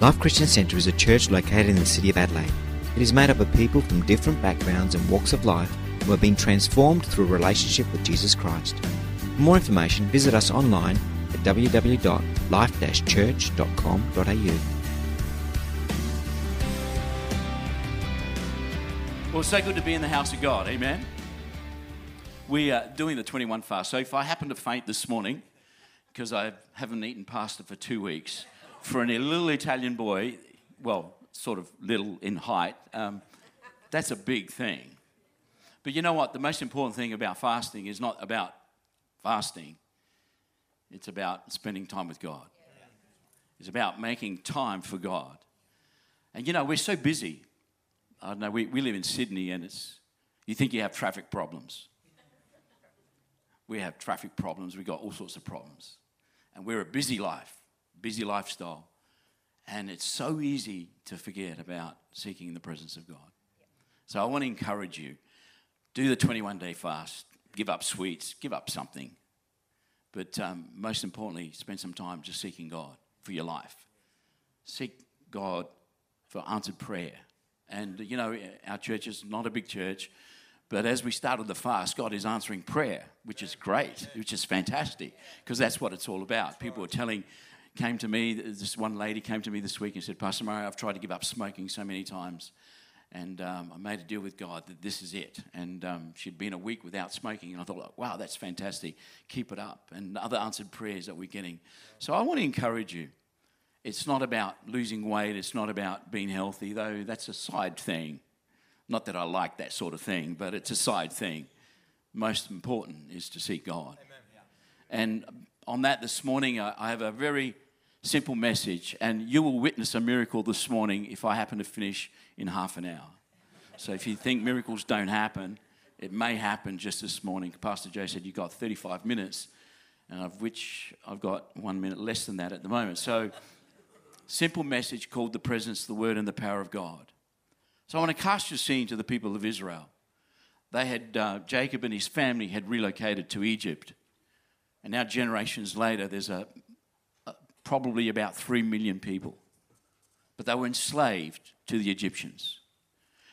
Life Christian Centre is a church located in the city of Adelaide. It is made up of people from different backgrounds and walks of life who have been transformed through a relationship with Jesus Christ. For more information, visit us online at www.life-church.com.au. Well, it's so good to be in the house of God. Amen. We are doing the 21 fast. So if I happen to faint this morning, because I haven't eaten pasta for two weeks, for a little Italian boy, well, sort of little in height, um, that's a big thing. But you know what? The most important thing about fasting is not about fasting, it's about spending time with God. It's about making time for God. And you know, we're so busy. I don't know, we, we live in Sydney and it's, you think you have traffic problems. We have traffic problems, we've got all sorts of problems. And we're a busy life busy lifestyle. And it's so easy to forget about seeking the presence of God. So I want to encourage you do the 21 day fast, give up sweets, give up something. But um, most importantly, spend some time just seeking God for your life. Seek God for answered prayer. And, you know, our church is not a big church, but as we started the fast, God is answering prayer, which is great, which is fantastic, because that's what it's all about. People are telling came to me, this one lady came to me this week and said, Pastor Mario, I've tried to give up smoking so many times. And um, I made a deal with God that this is it. And um, she'd been a week without smoking. And I thought, wow, that's fantastic. Keep it up. And other answered prayers that we're getting. So I want to encourage you. It's not about losing weight, it's not about being healthy, though that's a side thing. Not that I like that sort of thing, but it's a side thing. Most important is to seek God. Amen. And on that this morning, I have a very simple message, and you will witness a miracle this morning if I happen to finish in half an hour. So if you think miracles don't happen, it may happen just this morning. Pastor Joe said you got 35 minutes, and of which I've got one minute less than that at the moment. So, simple message called the presence, the word, and the power of God. So I want to cast your scene to the people of Israel. They had uh, Jacob and his family had relocated to Egypt, and now generations later, there's a, probably about 3 million people. But they were enslaved to the Egyptians.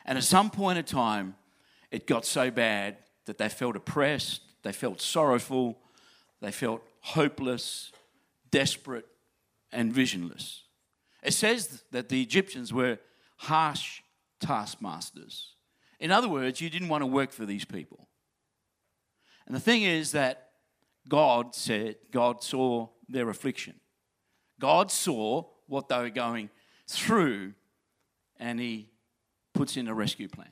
And at some point in time, it got so bad that they felt oppressed, they felt sorrowful, they felt hopeless, desperate, and visionless. It says that the Egyptians were harsh taskmasters. In other words, you didn't want to work for these people. And the thing is that God said, God saw their affliction. God saw what they were going through and He puts in a rescue plan.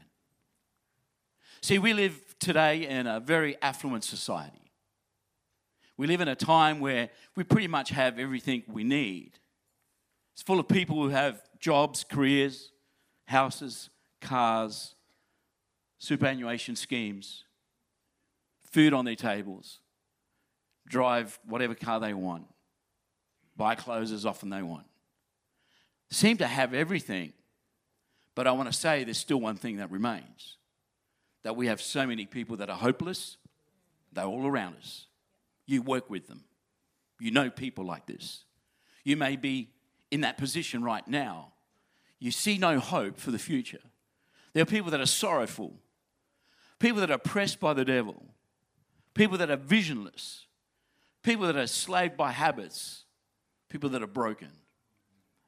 See, we live today in a very affluent society. We live in a time where we pretty much have everything we need. It's full of people who have jobs, careers, houses, cars, superannuation schemes, food on their tables, drive whatever car they want buy clothes as often they want. Seem to have everything. But I want to say there's still one thing that remains that we have so many people that are hopeless, they're all around us. You work with them, you know people like this. You may be in that position right now. You see no hope for the future. There are people that are sorrowful, people that are oppressed by the devil, people that are visionless, people that are enslaved by habits, people that are broken.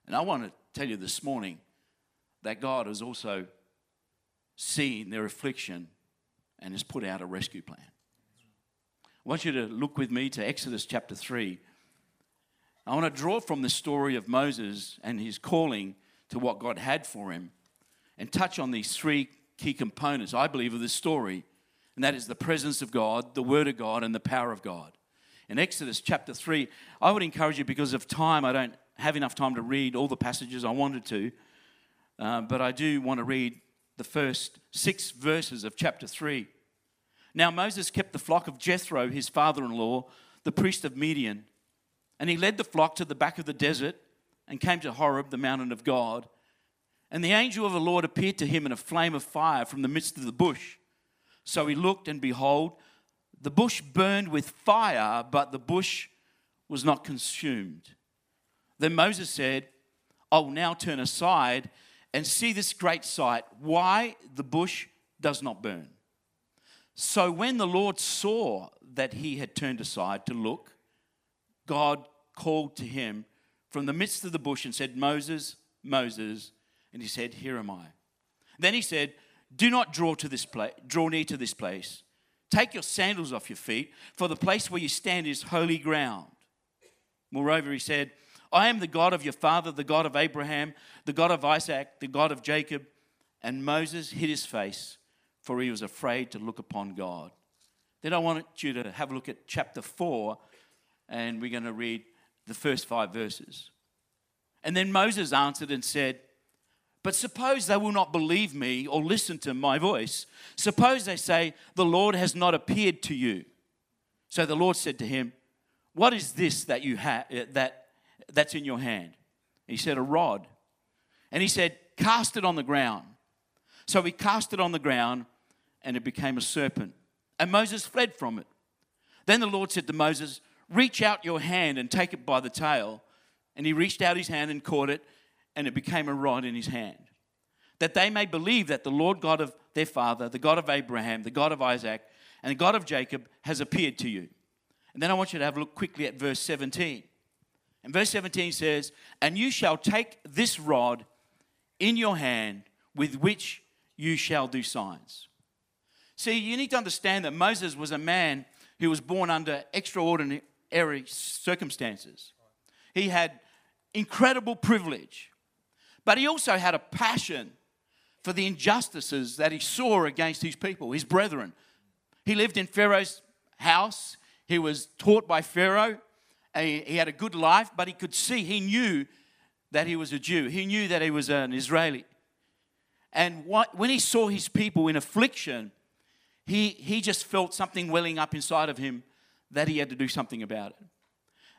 And I want to tell you this morning that God has also seen their affliction and has put out a rescue plan. I want you to look with me to Exodus chapter 3. I want to draw from the story of Moses and his calling to what God had for him and touch on these three key components, I believe, of this story. And that is the presence of God, the Word of God, and the power of God in Exodus chapter 3. I would encourage you because of time, I don't have enough time to read all the passages I wanted to, uh, but I do want to read the first six verses of chapter 3. Now Moses kept the flock of Jethro, his father in law, the priest of Midian, and he led the flock to the back of the desert and came to Horeb, the mountain of God. And the angel of the Lord appeared to him in a flame of fire from the midst of the bush. So he looked, and behold, the bush burned with fire, but the bush was not consumed. Then Moses said, I will now turn aside and see this great sight, why the bush does not burn. So when the Lord saw that he had turned aside to look, God called to him from the midst of the bush and said, Moses, Moses. And he said, Here am I. Then he said, Do not draw to this place, draw near to this place. Take your sandals off your feet, for the place where you stand is holy ground. Moreover, he said, I am the God of your father, the God of Abraham, the God of Isaac, the God of Jacob. And Moses hid his face, for he was afraid to look upon God. Then I want you to have a look at chapter 4, and we're going to read the first five verses. And then Moses answered and said, But suppose they will not believe me or listen to my voice. Suppose they say, The Lord has not appeared to you. So the Lord said to him, What is this that you have uh, that that's in your hand? He said, A rod. And he said, Cast it on the ground. So he cast it on the ground, and it became a serpent. And Moses fled from it. Then the Lord said to Moses, Reach out your hand and take it by the tail. And he reached out his hand and caught it, and it became a rod in his hand. That they may believe that the Lord God of their father, the God of Abraham, the God of Isaac, and the God of Jacob has appeared to you. And then I want you to have a look quickly at verse 17. And verse 17 says, And you shall take this rod in your hand with which you shall do signs. See, you need to understand that Moses was a man who was born under extraordinary circumstances. He had incredible privilege, but he also had a passion for the injustices that he saw against his people, his brethren. He lived in Pharaoh's house, he was taught by Pharaoh, he had a good life, but he could see, he knew that he was a Jew. He knew that he was an Israeli. And what, when he saw his people in affliction, he, he just felt something welling up inside of him that he had to do something about it.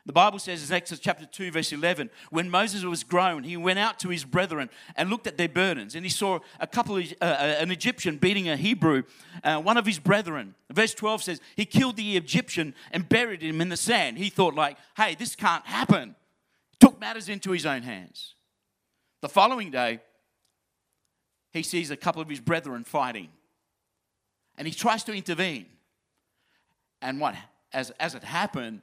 The Bible says in Exodus chapter 2, verse 11, when Moses was grown, he went out to his brethren and looked at their burdens. And he saw a couple of, uh, uh an Egyptian beating a Hebrew, uh, one of his brethren. Verse 12 says, he killed the Egyptian and buried him in the sand. He thought, like, hey, this can't happen. Took matters into his own hands. The following day, he sees a couple of his brethren fighting. And he tries to intervene. And what, as, as it happened,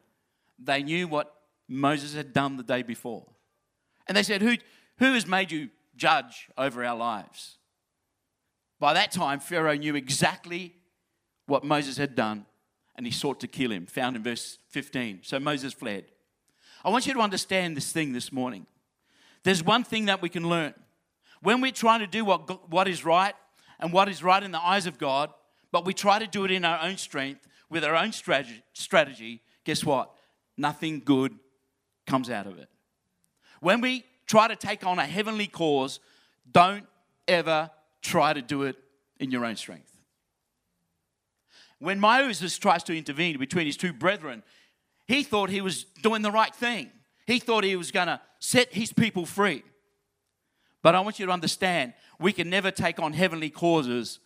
they knew what Moses had done the day before. And they said, Who, who has made you judge over our lives? By that time, Pharaoh knew exactly what Moses had done and he sought to kill him, found in verse 15. So Moses fled. I want you to understand this thing this morning. There's one thing that we can learn. When we're trying to do what, what is right and what is right in the eyes of God, but we try to do it in our own strength, with our own strategy, strategy guess what? Nothing good comes out of it. When we try to take on a heavenly cause, don't ever try to do it in your own strength. When Moses tries to intervene between his two brethren, he thought he was doing the right thing. He thought he was going to set his people free. But I want you to understand, we can never take on heavenly causes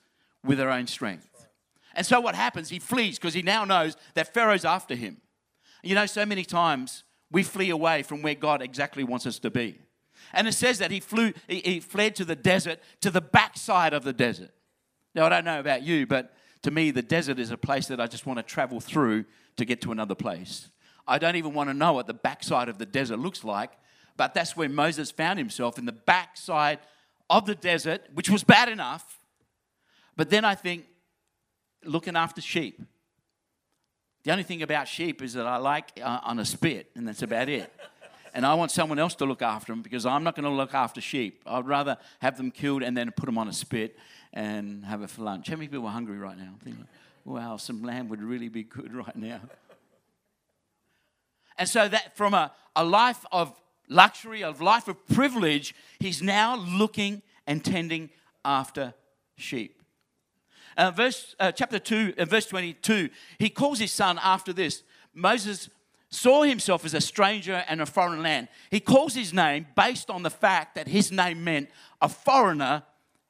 with our own strength. And so what happens? He flees because he now knows that Pharaoh's after him. You know, so many times we flee away from where God exactly wants us to be. And it says that he flew, he, fled to the desert, to the backside of the desert. Now, I don't know about you, but to me, the desert is a place that I just want to travel through to get to another place. I don't even want to know what the backside of the desert looks like, but that's where Moses found himself in the backside of the desert, which was bad enough. But then I think, looking after sheep. The only thing about sheep is that I like uh, on a spit, and that's about it. and I want someone else to look after them because I'm not going to look after sheep. I'd rather have them killed and then put them on a spit and have it for lunch. How many people are hungry right now? Thinking, wow, some lamb would really be good right now. And so that from a, a life of luxury, a life of privilege, he's now looking and tending after sheep uh, verse, uh, chapter 2, uh, verse 22, he calls his son after this. Moses saw himself as a stranger and a foreign land. He calls his name based on the fact that his name meant a foreigner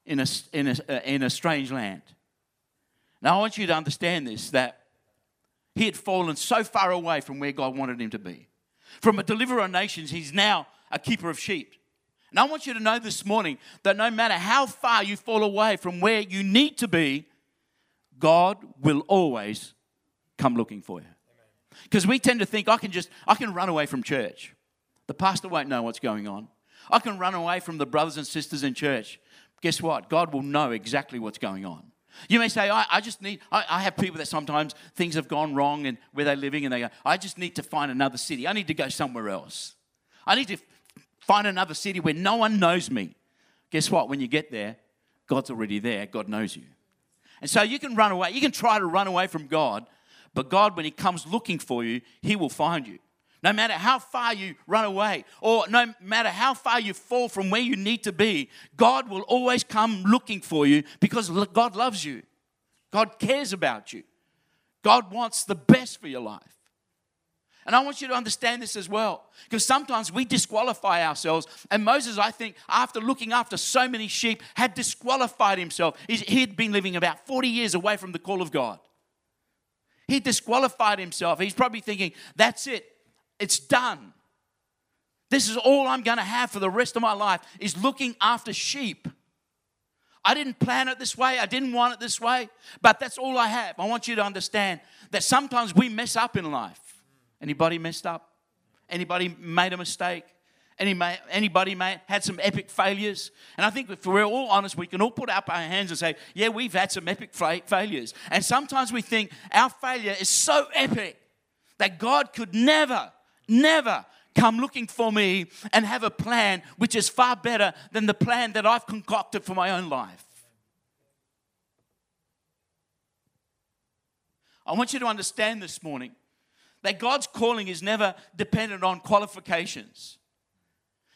in a, in a, uh, in a strange land. Now, I want you to understand this that he had fallen so far away from where God wanted him to be. From a deliverer of nations, he's now a keeper of sheep. And I want you to know this morning that no matter how far you fall away from where you need to be, God will always come looking for you. Because we tend to think I can just I can run away from church. The pastor won't know what's going on. I can run away from the brothers and sisters in church. Guess what? God will know exactly what's going on. You may say, I, I just need, I, I, have people that sometimes things have gone wrong and where they're living, and they go, I just need to find another city. I need to go somewhere else. I need to find another city where no one knows me. Guess what? When you get there, God's already there. God knows you. And so you can run away. You can try to run away from God, but God, when He comes looking for you, He will find you. No matter how far you run away, or no matter how far you fall from where you need to be, God will always come looking for you because God loves you. God cares about you. God wants the best for your life. And I want you to understand this as well, because sometimes we disqualify ourselves. And Moses, I think, after looking after so many sheep, had disqualified himself. He had been living about 40 years away from the call of God. He disqualified himself. He's probably thinking, that's it. It's done. This is all I'm going to have for the rest of my life is looking after sheep. I didn't plan it this way. I didn't want it this way, but that's all I have. I want you to understand that sometimes we mess up in life. Anybody messed up? Anybody made a mistake? Anybody may, had some epic failures? And I think if we're all honest, we can all put up our hands and say, yeah, we've had some epic failures. And sometimes we think our failure is so epic that God could never never come looking for me and have a plan which is far better than the plan that I've concocted for my own life. I want you to understand this morning that God's calling is never dependent on qualifications.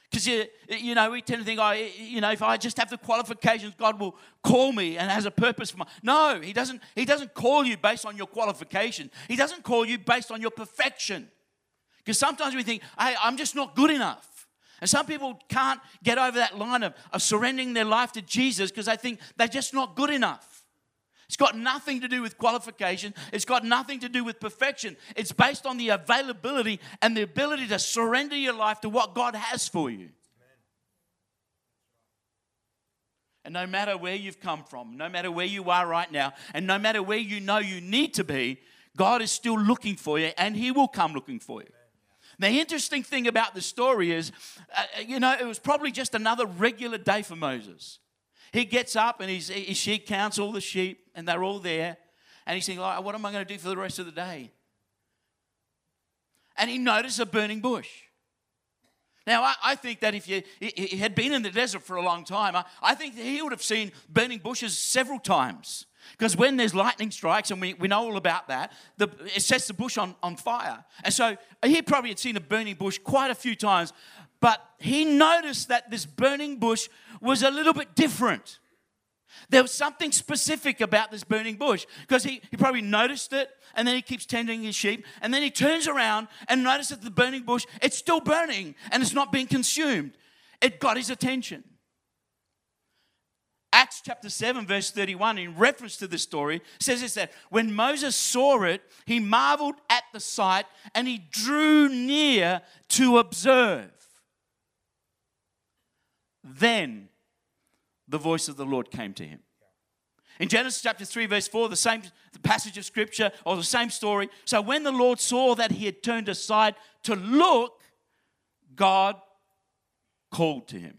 Because you, you know, we tend to think, oh, you know, if I just have the qualifications, God will call me and has a purpose for my. No, He doesn't. He doesn't call you based on your qualification. He doesn't call you based on your perfection. Because sometimes we think, hey, I'm just not good enough. And some people can't get over that line of, of surrendering their life to Jesus because they think they're just not good enough. It's got nothing to do with qualification. It's got nothing to do with perfection. It's based on the availability and the ability to surrender your life to what God has for you. And no matter where you've come from, no matter where you are right now, and no matter where you know you need to be, God is still looking for you and He will come looking for you. The interesting thing about the story is, uh, you know, it was probably just another regular day for Moses. He gets up and he's, he sheep counts all the sheep, and they're all there. And he's thinking, like, what am I going to do for the rest of the day? And he noticed a burning bush. Now, I, I think that if you he, had been in the desert for a long time, I, I think that he would have seen burning bushes several times. Because when there's lightning strikes, and we, we know all about that, the, it sets the bush on, on fire. And so he probably had seen a burning bush quite a few times, but he noticed that this burning bush was a little bit different. There was something specific about this burning bush because he, he probably noticed it and then he keeps tending his sheep and then he turns around and notices that the burning bush, it's still burning and it's not being consumed. It got his attention. Acts chapter 7, verse 31, in reference to this story, says this that when Moses saw it, he marveled at the sight and he drew near to observe. Then the voice of the Lord came to him. In Genesis chapter 3, verse 4, the same passage of scripture or the same story. So when the Lord saw that he had turned aside to look, God called to him.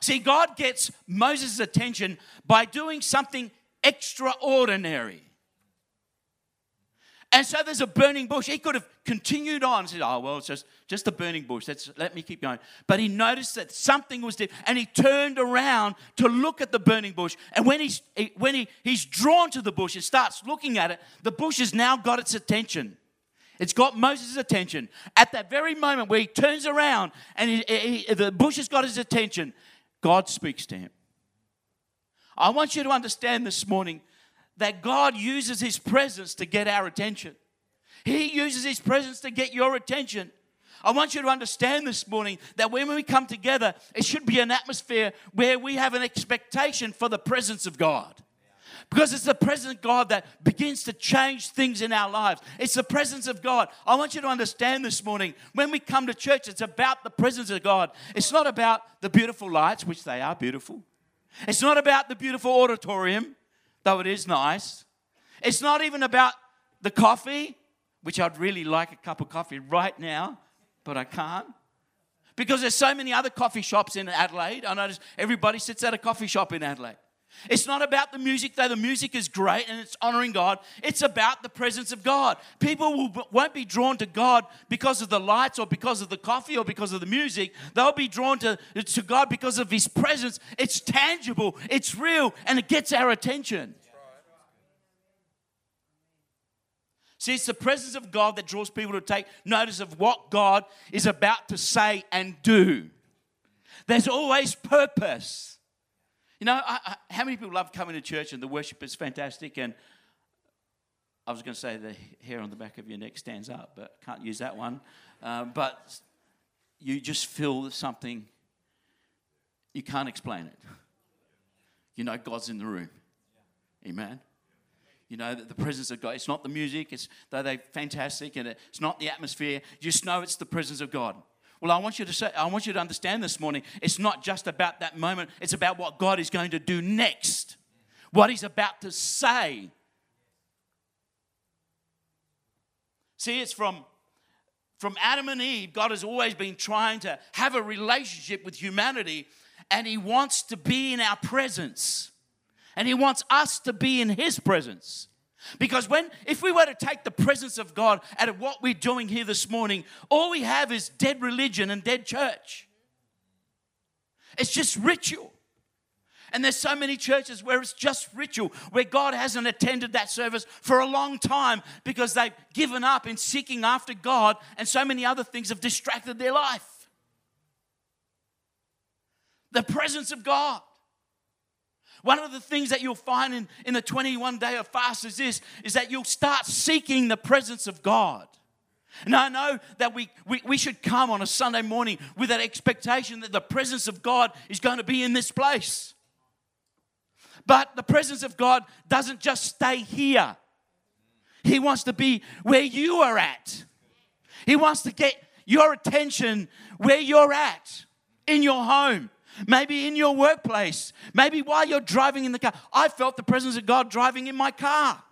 See, God gets Moses' attention by doing something extraordinary. And so there's a burning bush. He could have continued on and said, Oh, well, it's just, just a burning bush. Let's, let me keep going. But he noticed that something was different and he turned around to look at the burning bush. And when, he's, when he, he's drawn to the bush and starts looking at it, the bush has now got its attention. It's got Moses' attention. At that very moment where he turns around and he, he, the bush has got his attention, God speaks to him. I want you to understand this morning that God uses his presence to get our attention. He uses his presence to get your attention. I want you to understand this morning that when we come together, it should be an atmosphere where we have an expectation for the presence of God. Because it's the presence of God that begins to change things in our lives. It's the presence of God. I want you to understand this morning when we come to church, it's about the presence of God. It's not about the beautiful lights, which they are beautiful. It's not about the beautiful auditorium, though it is nice. It's not even about the coffee, which I'd really like a cup of coffee right now, but I can't. Because there's so many other coffee shops in Adelaide. I notice everybody sits at a coffee shop in Adelaide. It's not about the music, though the music is great and it's honoring God. It's about the presence of God. People will, won't be drawn to God because of the lights or because of the coffee or because of the music. They'll be drawn to, to God because of His presence. It's tangible, it's real, and it gets our attention. See, it's the presence of God that draws people to take notice of what God is about to say and do. There's always purpose. You know, I, I, how many people love coming to church and the worship is fantastic? And I was going to say the hair on the back of your neck stands up, but can't use that one. Um, but you just feel something, you can't explain it. You know, God's in the room. Amen. You know, the presence of God. It's not the music, it's though they're fantastic, and it's not the atmosphere. You just know it's the presence of God. Well, I want you to say, I want you to understand this morning, it's not just about that moment, it's about what God is going to do next, what He's about to say. See, it's from from Adam and Eve, God has always been trying to have a relationship with humanity, and He wants to be in our presence. And He wants us to be in His presence. Because when, if we were to take the presence of God out of what we're doing here this morning, all we have is dead religion and dead church. It's just ritual. And there's so many churches where it's just ritual, where God hasn't attended that service for a long time because they've given up in seeking after God, and so many other things have distracted their life. The presence of God. One of the things that you'll find in, in the 21 day of fast is this is that you'll start seeking the presence of God. And I know that we, we, we should come on a Sunday morning with that expectation that the presence of God is going to be in this place. But the presence of God doesn't just stay here, He wants to be where you are at. He wants to get your attention where you're at in your home, maybe in your workplace, maybe while you're driving in the car. I felt the presence of God driving in my car.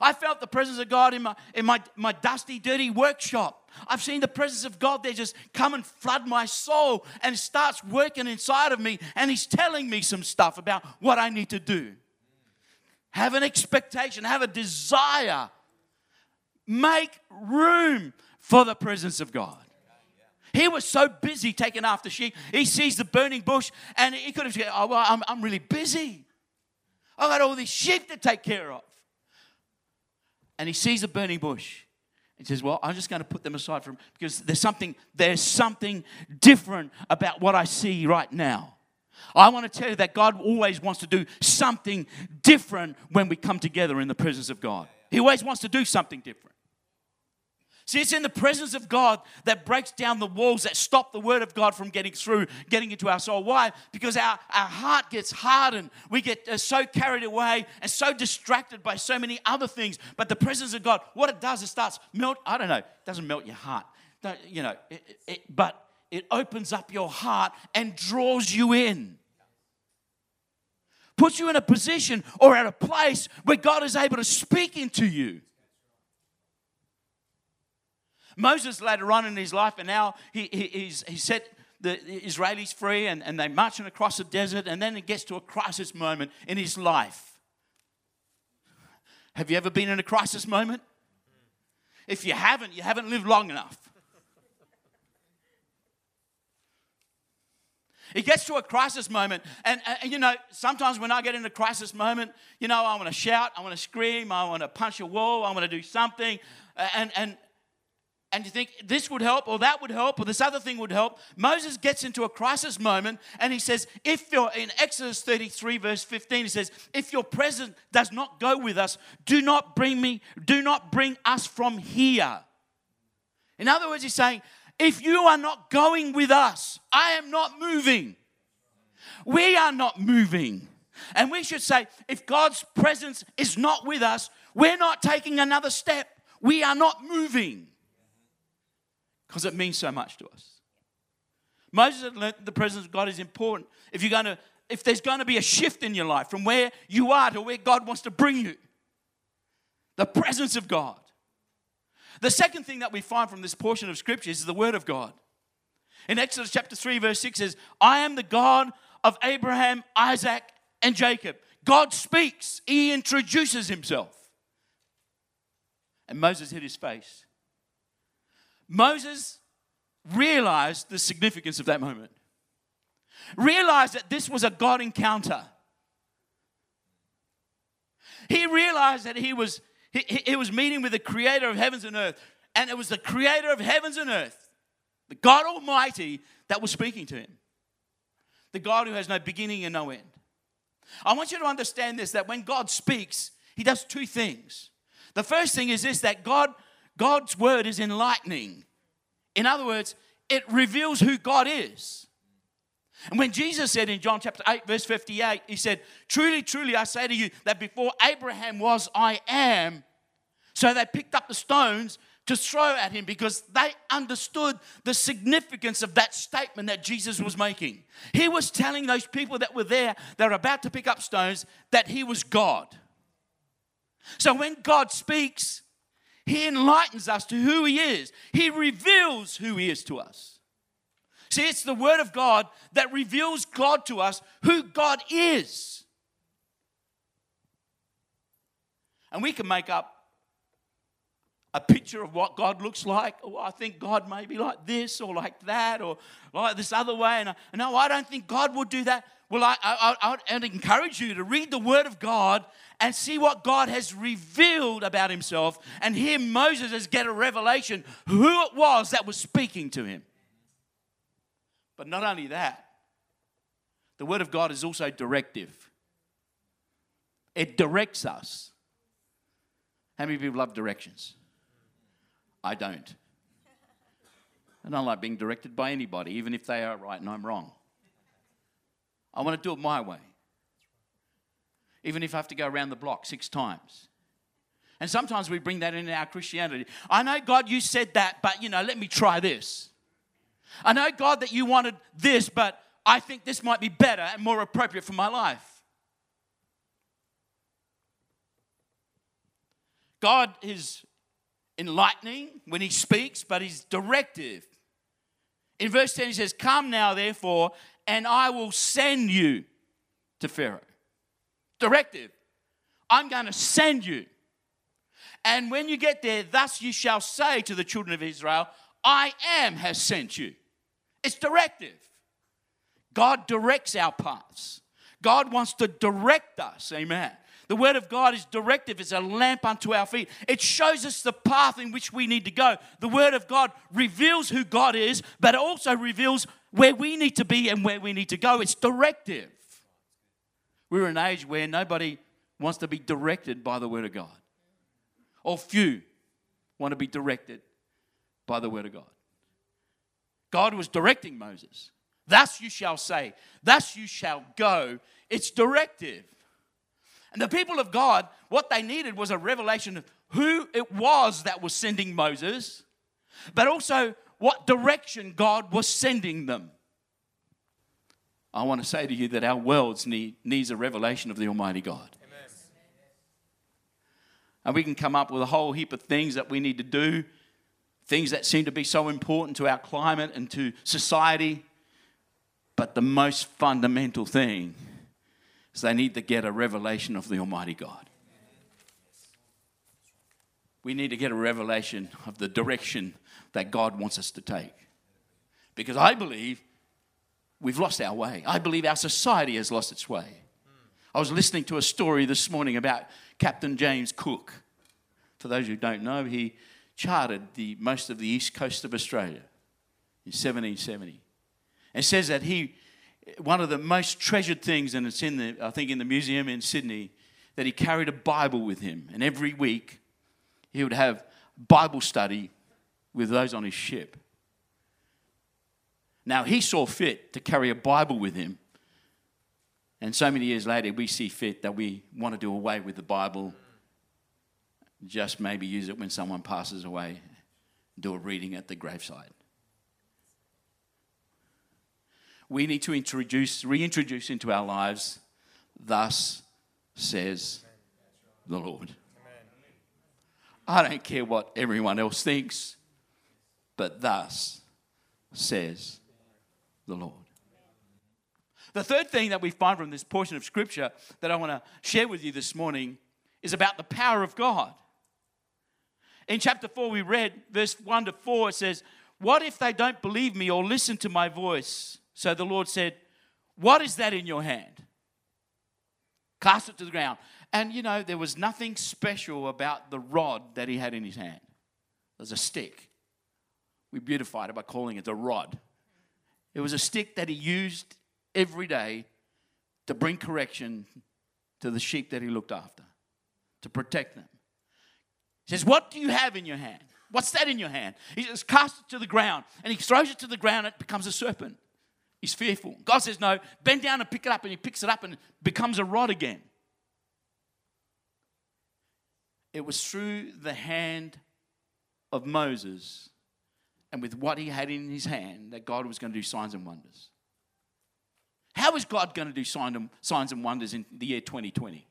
I felt the presence of God in my, in my, my dusty, dirty workshop. I've seen the presence of God there just come and flood my soul and starts working inside of me and He's telling me some stuff about what I need to do. Have an expectation, have a desire. Make room for the presence of God. He was so busy taking after sheep. He sees the burning bush and he could have said, Oh, well, I'm, I'm really busy. I've got all these sheep to take care of. And he sees a burning bush. He says, Well, I'm just going to put them aside from because there's something, there's something different about what I see right now. I want to tell you that God always wants to do something different when we come together in the presence of God. He always wants to do something different. See, it's in the presence of God that breaks down the walls that stop the word of God from getting through, getting into our soul. Why? Because our, our heart gets hardened. We get uh, so carried away and so distracted by so many other things. But the presence of God, what it does, it starts melt. I don't know, it doesn't melt your heart. Don't, you know, it, it, but it opens up your heart and draws you in puts you in a position or at a place where God is able to speak into you. Moses later on in his life, and now he, he, he's, he set the Israelis free and, and they're marching across the desert, and then it gets to a crisis moment in his life. Have you ever been in a crisis moment? If you haven't, you haven't lived long enough. It gets to a crisis moment, and, and, you know, sometimes when I get in a crisis moment, you know, I want to shout, I want to scream, I want to punch a wall, I want to do something, and, and, and you think this would help or that would help or this other thing would help. Moses gets into a crisis moment and he says, if you're in Exodus 33, verse 15, he says, if your presence does not go with us, do not bring me, do not bring us from here. In other words, he's saying, if you are not going with us, I am not moving. We are not moving. And we should say, if God's presence is not with us, we're not taking another step. We are not moving. Because it means so much to us. Moses had learned the presence of God is important. If you're going to, if there's going to be a shift in your life from where you are to where God wants to bring you, the presence of God. The second thing that we find from this portion of scripture is the word of God. In Exodus chapter 3, verse 6 says, I am the God of Abraham, Isaac, and Jacob. God speaks, he introduces himself. And Moses hid his face. Moses realized the significance of that moment, realized that this was a God encounter. He realized that he was, he, he was meeting with the creator of heavens and earth, and it was the creator of heavens and earth, the God Almighty, that was speaking to him. The God who has no beginning and no end. I want you to understand this that when God speaks, he does two things. The first thing is this that God God's word is enlightening. In other words, it reveals who God is. And when Jesus said in John chapter 8, verse 58, he said, Truly, truly, I say to you that before Abraham was, I am. So they picked up the stones to throw at him because they understood the significance of that statement that Jesus was making. He was telling those people that were there, that were about to pick up stones, that he was God. So when God speaks, he enlightens us to who He is, He reveals who He is to us. See, it's the Word of God that reveals God to us, who God is. And we can make up a picture of what God looks like. Oh, I think God may be like this or like that or like this other way. And I, no, I don't think God would do that. Well, I, I, I, would encourage you to read the Word of God and see what God has revealed about Himself and hear Moses get a revelation who it was that was speaking to him. But not only that, the Word of God is also directive, it directs us. How many people love directions? I don't. I don't like being directed by anybody, even if they are right and I'm wrong. I want to do it my way. Even if I have to go around the block six times. And sometimes we bring that into our Christianity. I know, God, you said that, but you know, let me try this. I know, God, that you wanted this, but I think this might be better and more appropriate for my life. God is enlightening when he speaks, but he's directive. In verse 10, he says, Come now, therefore, and I will send you to Pharaoh. Directive. I'm going to send you. And when you get there, thus you shall say to the children of Israel, I am has sent you. It's directive. God directs our paths. God wants to direct us. Amen. The Word of God is directive, it's a lamp unto our feet. It shows us the path in which we need to go. The Word of God reveals who God is, but it also reveals where we need to be and where we need to go. It's directive. We're in an age where nobody wants to be directed by the Word of God, or few want to be directed by the Word of God. God was directing Moses. Thus you shall say, thus you shall go. It's directive. And the people of God, what they needed was a revelation of who it was that was sending Moses, but also what direction God was sending them. I want to say to you that our world need, needs a revelation of the Almighty God. Amen. And we can come up with a whole heap of things that we need to do, things that seem to be so important to our climate and to society. But the most fundamental thing is they need to get a revelation of the Almighty God. We need to get a revelation of the direction that God wants us to take. Because I believe we've lost our way. I believe our society has lost its way. I was listening to a story this morning about Captain James Cook. For those who don't know, he charted the, most of the east coast of Australia in 1770. And says that he, one of the most treasured things, and it's in the, I think in the museum in Sydney, that he carried a Bible with him. And every week he would have Bible study with those on his ship. Now, he saw fit to carry a Bible with him And so many years later, we see fit that we want to do away with the Bible, just maybe use it when someone passes away, do a reading at the graveside. We need to introduce, reintroduce into our lives, thus says the Lord. I don't care what everyone else thinks, but thus says the Lord. The third thing that we find from this portion of scripture that I want to share with you this morning is about the power of God. In chapter 4, we read verse 1 to 4, it says, What if they don't believe me or listen to my voice? So the Lord said, What is that in your hand? Cast it to the ground. And you know, there was nothing special about the rod that he had in his hand. It was a stick. We beautified it by calling it a rod. It was a stick that he used every day to bring correction to the sheep that he looked after, to protect them. He says, What do you have in your hand? What's that in your hand? He says, Cast it to the ground. And he throws it to the ground, it becomes a serpent. He's fearful. God says, No, bend down and pick it up. And he picks it up and becomes a rod again. It was through the hand of Moses and with what he had in his hand that God was going to do signs and wonders. How is God going to do signs and wonders in the year 2020?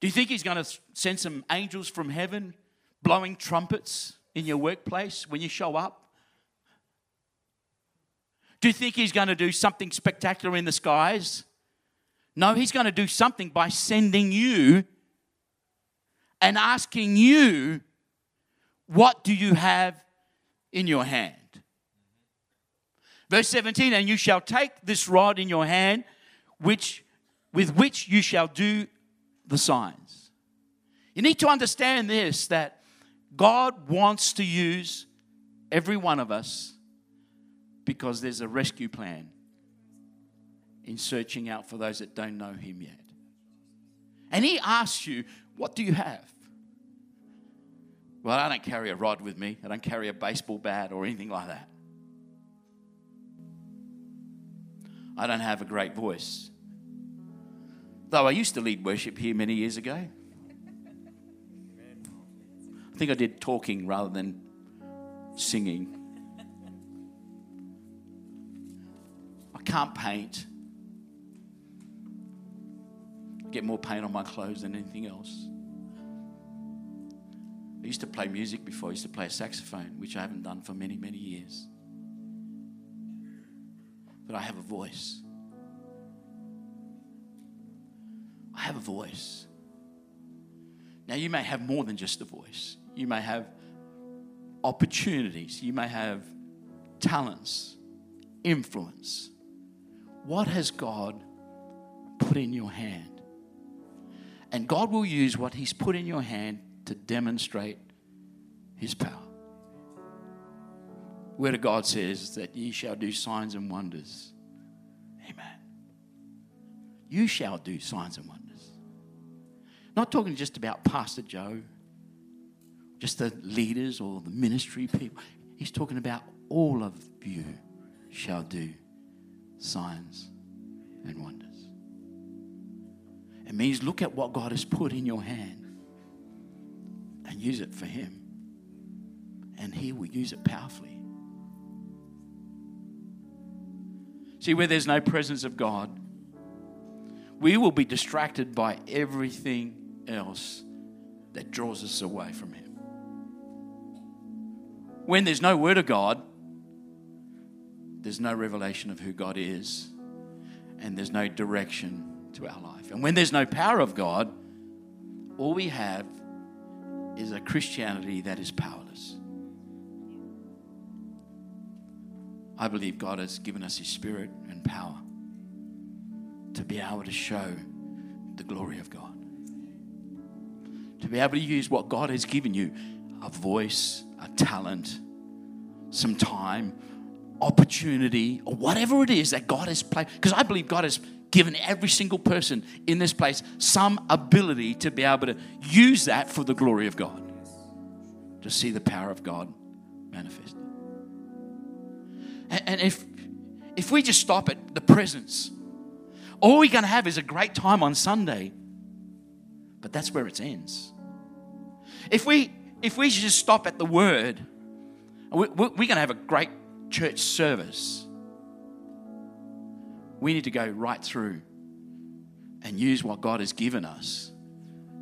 Do you think He's going to send some angels from heaven blowing trumpets in your workplace when you show up? Do you think He's going to do something spectacular in the skies? No, He's going to do something by sending you and asking you, What do you have in your hand? Verse 17, and you shall take this rod in your hand, which with which you shall do the signs. You need to understand this that God wants to use every one of us because there's a rescue plan in searching out for those that don't know Him yet. And He asks you, what do you have? Well, I don't carry a rod with me. I don't carry a baseball bat or anything like that. I don't have a great voice. Though I used to lead worship here many years ago. I think I did talking rather than singing. Can't paint. Get more paint on my clothes than anything else. I used to play music before. I used to play a saxophone, which I haven't done for many, many years. But I have a voice. I have a voice. Now, you may have more than just a voice. You may have opportunities. You may have talents, influence. What has God put in your hand? And God will use what He's put in your hand to demonstrate his power. Of God says that ye shall do signs and wonders. Amen. You shall do signs and wonders. Not talking just about Pastor Joe, just the leaders or the ministry people. He's talking about all of you shall do signs and wonders. It means look at what God has put in your hand and use it for Him. And He will use it powerfully. See, where there's no presence of God, we will be distracted by everything else that draws us away from Him. When there's no Word of God, there's no revelation of who God is, and there's no direction to our life. And when there's no power of God, all we have is a Christianity that is powerless. I believe God has given us His Spirit and power to be able to show the glory of God. To be able to use what God has given you a voice, a talent, some time, opportunity, or whatever it is that God has placed. Because I believe God has given every single person in this place some ability to be able to use that for the glory of God, to see the power of God manifested. And if if we just stop at the presence, All we're going to have is a great time on Sunday, but that's where it ends. If we if we just stop at the word, we're going to have a great church service. We need to go right through and use what God has given us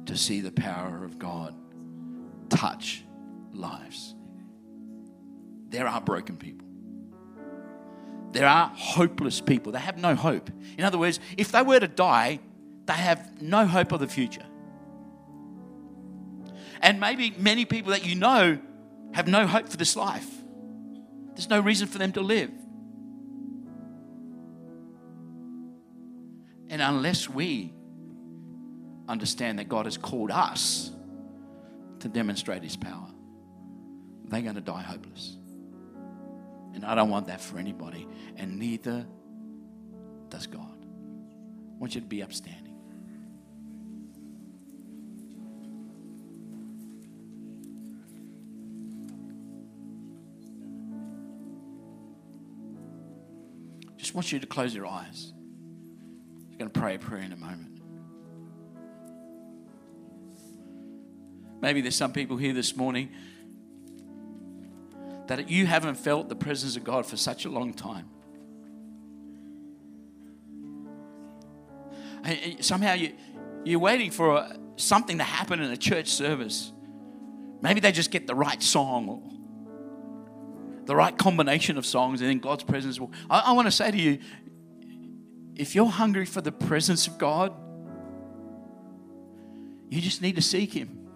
to see the power of God touch lives. There are broken people. There are hopeless people. They have no hope. In other words, if they were to die, they have no hope of the future. And maybe many people that you know have no hope for this life. There's no reason for them to live. And unless we understand that God has called us to demonstrate His power, they're going to die hopeless. And I don't want that for anybody, and neither does God. I want you to be upstanding. Want you to close your eyes. I'm going to pray a prayer in a moment. Maybe there's some people here this morning that you haven't felt the presence of God for such a long time. And somehow you, you're waiting for a, something to happen in a church service. Maybe they just get the right song or the right combination of songs, and then God's presence will. I, I want to say to you if you're hungry for the presence of God, you just need to seek Him.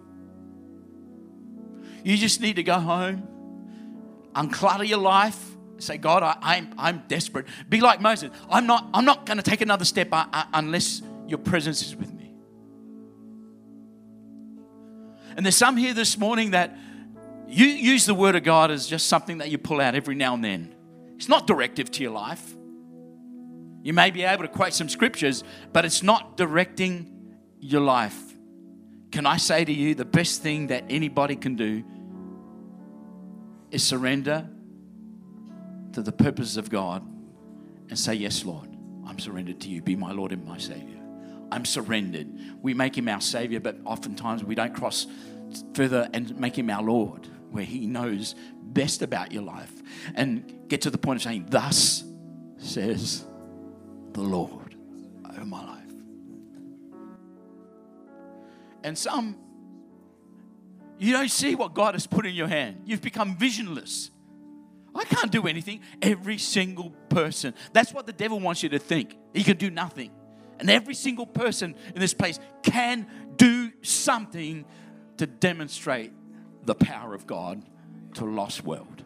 You just need to go home, unclutter your life, say, God, I, am I'm, I'm desperate. Be like Moses. I'm not, I'm not going to take another step uh, uh, unless your presence is with me. And there's some here this morning that you use the word of God as just something that you pull out every now and then. It's not directive to your life. You may be able to quote some scriptures, but it's not directing your life. Can I say to you, the best thing that anybody can do is surrender to the purposes of God and say, Yes, Lord, I'm surrendered to you. Be my Lord and my Savior. I'm surrendered. We make him our Savior, but oftentimes we don't cross further and make him our Lord, where he knows best about your life and get to the point of saying, Thus says the Lord over my life. And some, you don't see what God has put in your hand. You've become visionless. I can't do anything. Every single person. That's what the devil wants you to think. He can do nothing. And every single person in this place can do something to demonstrate the power of God to a lost world.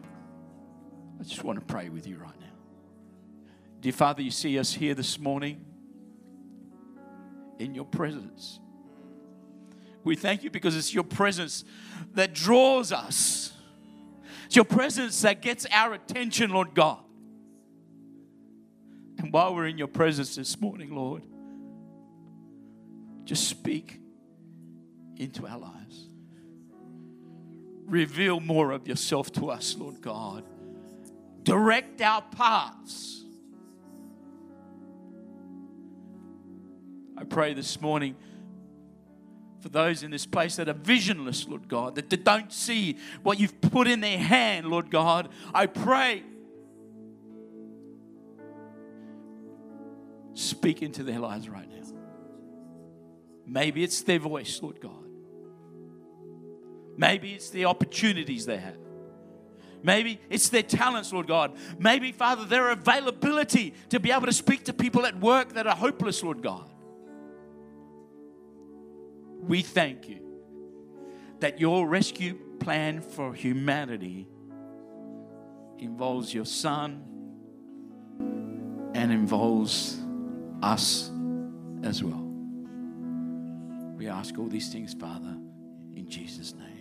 I just want to pray with you right now. Dear Father, you see us here this morning in your presence. We thank you because it's your presence that draws us. It's your presence that gets our attention, Lord God. And while we're in your presence this morning, Lord, just speak into our lives. Reveal more of yourself to us, Lord God. Direct our paths. I pray this morning for those in this place that are visionless, Lord God, that don't see what you've put in their hand, Lord God. I pray. Speak into their lives right now. Maybe it's their voice, Lord God. Maybe it's the opportunities they have. Maybe it's their talents, Lord God. Maybe, Father, their availability to be able to speak to people at work that are hopeless, Lord God. We thank you that your rescue plan for humanity involves your Son and involves us as well. We ask all these things, Father, in Jesus' name.